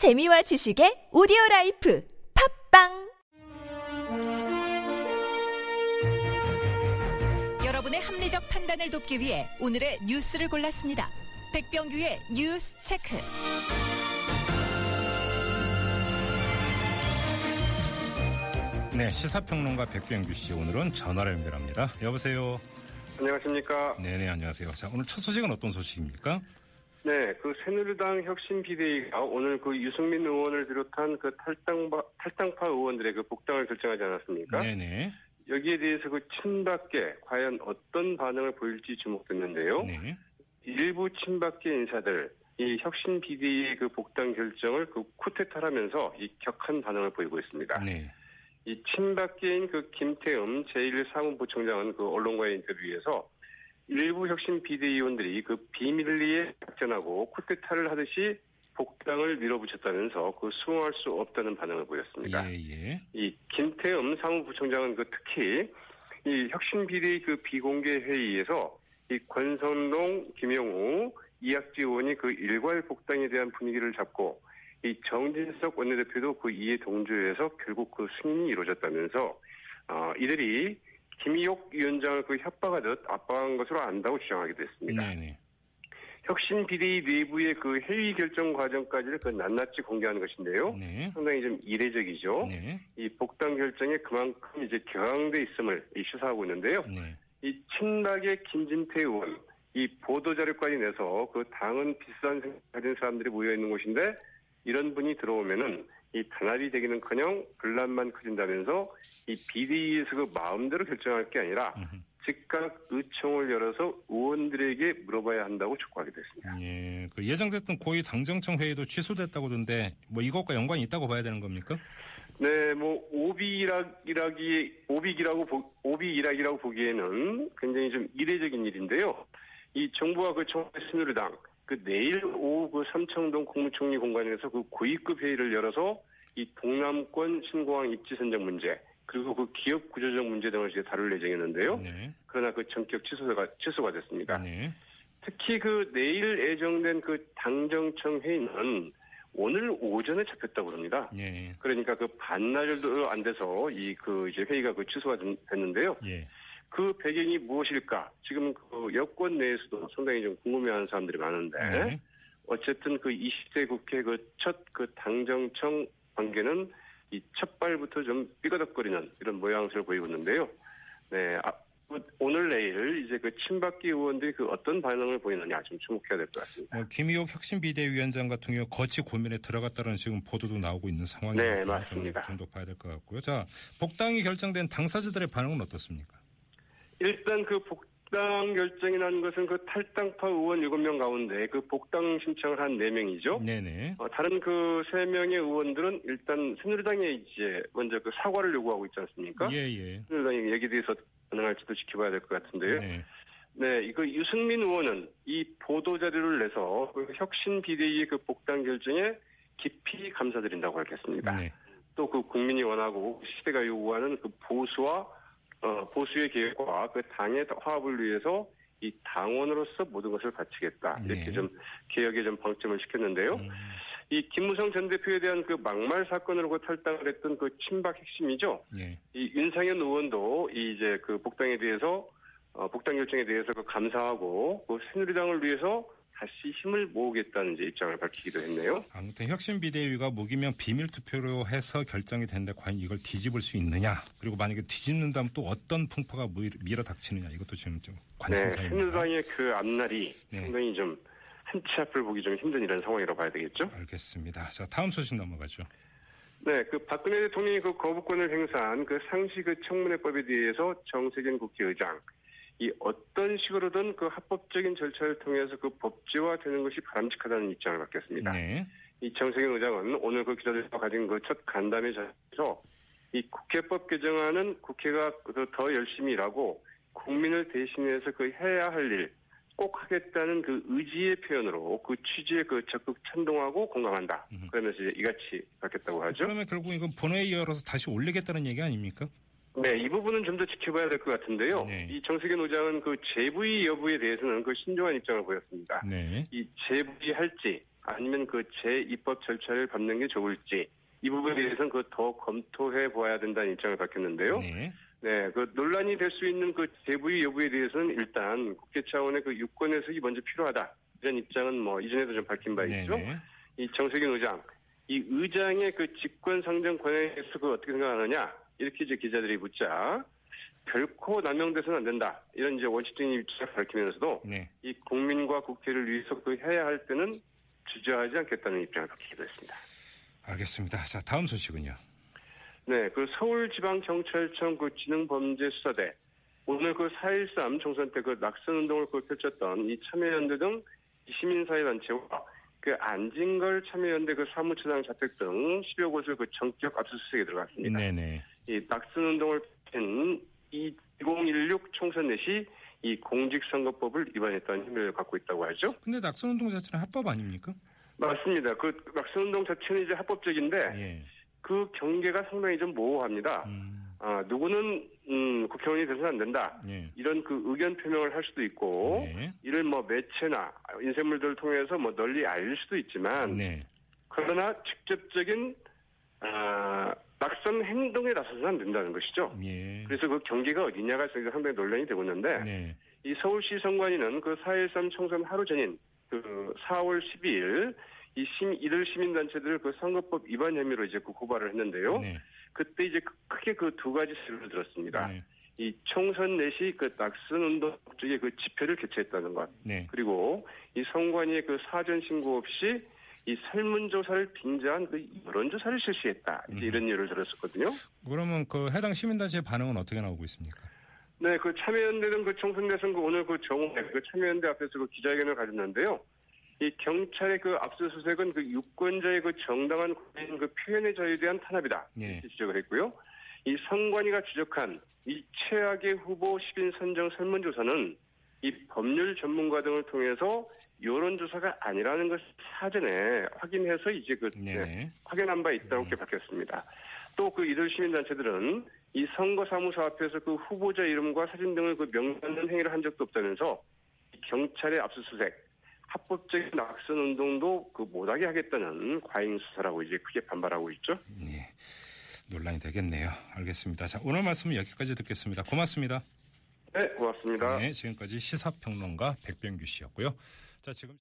재미와 지식의 오디오 라이프 팟빵 여러분의 합리적 판단을 돕기 위해 오늘의 뉴스를 골랐습니다. 백병규의 뉴스 체크. 네, 시사평론가 백병규 씨 오늘은 전화를 연결합니다. 여보세요. 안녕하십니까. 네네 안녕하세요. 자 오늘 첫 소식은 어떤 소식입니까? 네, 그 새누리당 혁신 비대위가 오늘 그 유승민 의원을 비롯한 그 탈당파, 탈당파 의원들의 그 복당을 결정하지 않았습니까? 네네. 여기에 대해서 그 친박계 과연 어떤 반응을 보일지 주목됐는데요. 네. 일부 친박계 인사들 이 혁신 비대위의 그 복당 결정을 그 쿠데타라면서 이 격한 반응을 보이고 있습니다. 네. 이 친박계인 그 김태음 제1사무부총장은 그 언론과의 인터뷰에서 일부 혁신 비대위원들이 그 비밀리에 작전하고 쿠데타를 하듯이 복당을 밀어붙였다면서 그 수용할 수 없다는 반응을 보였습니다. 예, 예. 이 김태음 사무부총장은 그 특히 이 혁신 비대위 그 비공개 회의에서 이 권선동, 김영우, 이학지 의원이 그 일괄 복당에 대한 분위기를 잡고 이 정진석 원내대표도 그 이에 동조해서 결국 그 승인이 이루어졌다면서 어, 이들이 김희옥 위원장을 그 협박하듯 압박한 것으로 안다고 주장하기도 했습니다. 네네. 혁신 비대위 내부의 그 회의 결정 과정까지를 그 낱낱이 공개하는 것인데요. 네. 상당히 좀 이례적이죠. 네. 이 복당 결정에 그만큼 이제 경항돼 있음을 이 시사하고 있는데요. 네. 이 친박의 김진태 의원, 이 보도 자료까지 내서 그 당은 비싼 생각 가진 사람들이 모여 있는 곳인데 이런 분이 들어오면은 이 단합이 되기는커녕 분란만 커진다면서 이 비대위에서 그 마음대로 결정할 게 아니라. 즉각 의총을 열어서 의원들에게 물어봐야 한다고 촉구하게 됐습니다. 예. 그 예정됐던 고위 당정청 회의도 취소됐다고던데 뭐 이것과 연관이 있다고 봐야 되는 겁니까? 네, 뭐 오비일학이라기 오비기라고 보, 오비일학이라고 보기에는 굉장히 좀 이례적인 일인데요. 이 정부와 그 청와대 새누리당 그 내일 오후 그 삼청동 국무총리 공간에서 그 고위급 회의를 열어서 이 동남권 신공항 입지 선정 문제 그리고 그 기업 구조적 문제 등을 이제 다룰 예정이었는데요. 네. 그러나 그 전격 취소가 취소가 됐습니다. 네. 특히 그 내일 예정된 그 당정청 회의는 오늘 오전에 잡혔다고 합니다. 예. 그러니까 그 반나절도 안 돼서 이 그 이제 회의가 그 취소가 된- 됐는데요. 예. 그 배경이 무엇일까? 지금 그 여권 내에서도 상당히 좀 궁금해하는 사람들이 많은데 네. 어쨌든 그 20대 국회 그 첫그 당정청 관계는 이 첫발부터 좀 삐거덕거리는 이런 모양새를 보이고 있는데요. 네, 아, 그 오늘 내일 이제 그 친박계 의원들이 그 어떤 반응을 보이느냐 좀 주목해야 될 것 같습니다. 뭐 김희옥 혁신 비대위원장 같은 경우 거치 고민에 들어갔다는 지금 보도도 나오고 있는 상황이니까 네, 맞습니다. 좀, 좀더 봐야 될 것 같고요. 자, 복당이 결정된 당사자들의 반응은 어떻습니까? 일단 그 복당 결정이 난 것은 그 탈당파 의원 7명 가운데 그 복당 신청을 한 4명이죠. 네네. 어, 다른 그세 명의 의원들은 일단 새누리당에 이제 먼저 그 사과를 요구하고 있지 않습니까? 예, 예. 새누리당이 여기에 대해서 반응할지도 지켜봐야 될 것 같은데요. 네. 네, 이거 유승민 의원은 이 보도 자료를 내서 그 혁신 비대위의 그 복당 결정에 깊이 감사드린다고 밝혔습니다. 네. 또그 국민이 원하고 시대가 요구하는 그 보수와 어, 보수의 계획과 그 당의 화합을 위해서 이 당원으로서 모든 것을 바치겠다 이렇게 네. 좀 개혁에 좀 방점을 시켰는데요. 음, 이 김무성 전 대표에 대한 그 막말 사건으로 그 탈당을 했던 그 친박 핵심이죠. 예. 이 윤상현 의원도 이 이제 그 복당에 대해서 어, 복당 결정에 대해서 그 감사하고 그 새누리당을 위해서 다시 힘을 모으겠다는 이제 입장을 밝히기도 했네요. 아무튼 혁신 비대위가 무기명 비밀 투표로 해서 결정이 된데 과연 이걸 뒤집을 수 있느냐 그리고 만약에 뒤집는다면 또 어떤 풍파가 밀- 밀어닥치느냐 이것도 지금 좀 네, 관심사입니다. 새누리당의 그 앞날이 네. 상당히 좀 한치 앞을 보기 좀 힘든 이런 상황이라고 봐야 되겠죠. 알겠습니다. 자 다음 소식 넘어가죠. 네, 그 박근혜 대통령이 그 거부권을 행사한 그 상시 그 청문회법에 대해서 정세균 국회의장 이 어떤 식으로든 그 합법적인 절차를 통해서 그 법제화되는 것이 바람직하다는 입장을 밝혔습니다. 네. 이 정세균 의장은 오늘 그 기자들과 가진 그 첫 간담회 자리에서 이 국회법 개정안은 국회가 그더 열심히 일하고 국민을 대신해서 그 해야 할 일 꼭 하겠다는 그 의지의 표현으로 그 취지에 그 적극 찬동하고 공감한다. 음. 그러면서 이제 이같이 밝혔다고 하죠. 그러면 결국 이건 본회의 열어서 다시 올리겠다는 얘기 아닙니까? 네, 이 부분은 좀 더 지켜봐야 될 것 같은데요. 네. 이 정세균 의장은 그 재부의 여부에 대해서는 그 신중한 입장을 보였습니다. 네. 이 재부의할지 아니면 그 재입법 절차를 밟는 게 좋을지 이 부분에 대해서는 그 더 검토해 보아야 된다는 입장을 밝혔는데요. 네. 네, 그 논란이 될 수 있는 그 대부의 여부에 대해서는 일단 국회 차원의 그 유권 해석이 먼저 필요하다. 이런 입장은 뭐 이전에도 좀 밝힌 바 있죠. 네네. 이 정세균 의장, 이 의장의 그 직권 상정 권한에 대해서 그 어떻게 생각하느냐 이렇게 이제 기자들이 묻자 결코 남용돼서는 안 된다 이런 이제 원칙적인 입장을 밝히면서도 네. 이 국민과 국회를 위해서 그 해야 할 때는 주저하지 않겠다는 입장을 밝히기도 했습니다. 알겠습니다. 자, 다음 소식은요. 네, 그 서울지방경찰청 그 지능범죄수사대 오늘 그 4.13 총선 때 그 낙선 운동을 그 펼쳤던 이 참여연대 등 시민사회단체와 그 안진걸 참여연대 그 사무처장 자택 등 10여 곳을 그 전격 압수수색에 들어갔습니다. 네네. 이 낙선 운동을 이2016 총선 내시 이 공직선거법을 위반했다는 혐의를 갖고 있다고 하죠. 근데 낙선 운동 자체는 합법 아닙니까? 맞습니다. 그 낙선 운동 자체는 이제 합법적인데 예. 그 경계가 상당히 좀 모호합니다. 음, 아, 누구는 음, 국회의원이 돼서는 안 된다. 예. 이런 그 의견 표명을 할 수도 있고 네. 이를 뭐 매체나 인쇄물들을 통해서 뭐 널리 알릴 수도 있지만 네. 그러나 직접적인 아, 낙선 행동에 나서서는 안 된다는 것이죠. 예. 그래서 그 경계가 어디냐가 상당히 논란이 되고 있는데 네. 이 서울시 선관위는 그 4.13 총선 하루 전인 그 4월 12일 이 심, 이들 시민단체들을 그 선거법 위반 혐의로 이제 그 고발을 했는데요. 네. 그때 이제 크게 그 두 가지 수를 들었습니다. 네. 이 총선 내시 그 낙선 운동 쪽에 그 집회를 개최했다는 것. 네. 그리고 이 선관위의 그 사전 신고 없이 이 설문조사를 빙자한 그 여론조사를 실시했다. 이제 이런 예를 들었었거든요. 그러면 그 해당 시민단체의 반응은 어떻게 나오고 있습니까? 네, 그 참여연대 등그 총선 대선 그 오늘 그 정오에 그 참여연대 앞에서 그 기자회견을 가졌는데요. 이 경찰의 그 압수수색은 그 유권자의 그 정당한 국민 그 표현의 자유에 대한 탄압이다. 예. 이렇게 지적을 했고요. 이 선관위가 지적한 이 최악의 후보 시민 선정 설문조사는 이 법률 전문가 등을 통해서 여론조사가 아니라는 것을 사전에 확인해서 이제 그 네, 네네. 확인한 바 있다고 이렇게 밝혔습니다. 또 그 이들 시민단체들은 이 선거사무소 앞에서 그 후보자 이름과 사진 등을 그 명단는 행위를 한 적도 없다면서 이 경찰의 압수수색, 합법적인 낙선 운동도 그 못하게 하겠다는 과잉 수사라고 이제 크게 반발하고 있죠. 예. 논란이 되겠네요. 알겠습니다. 자, 오늘 말씀은 여기까지 듣겠습니다. 고맙습니다. 네, 고맙습니다. 네, 지금까지 시사평론가 백병규 씨였고요. 자, 지금